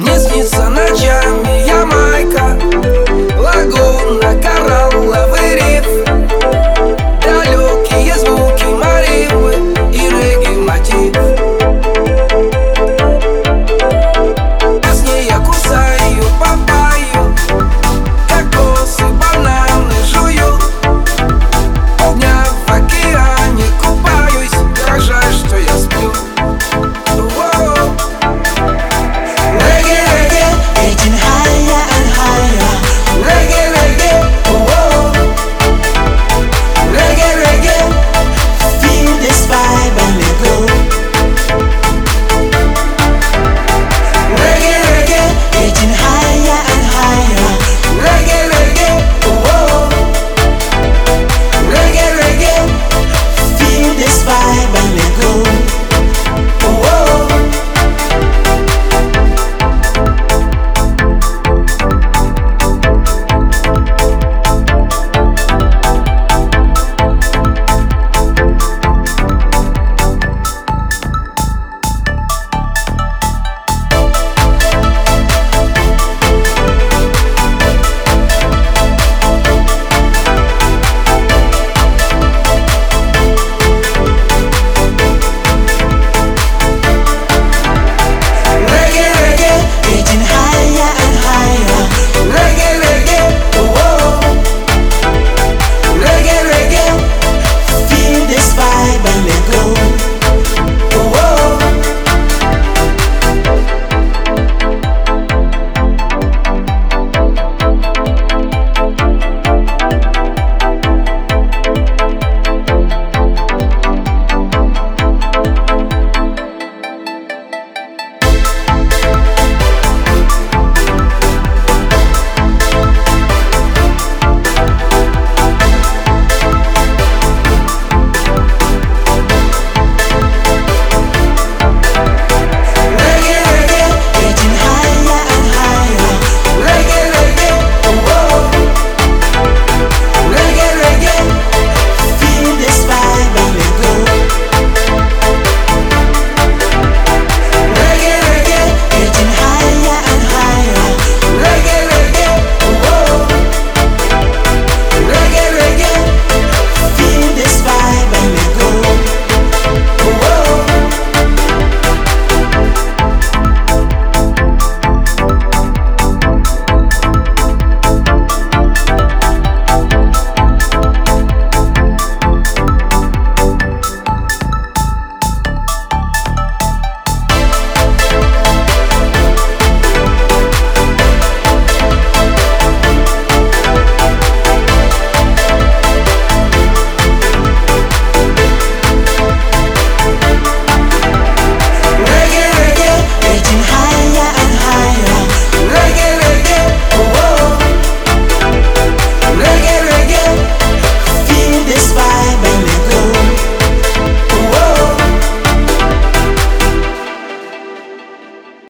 Не снится ночами Ямайка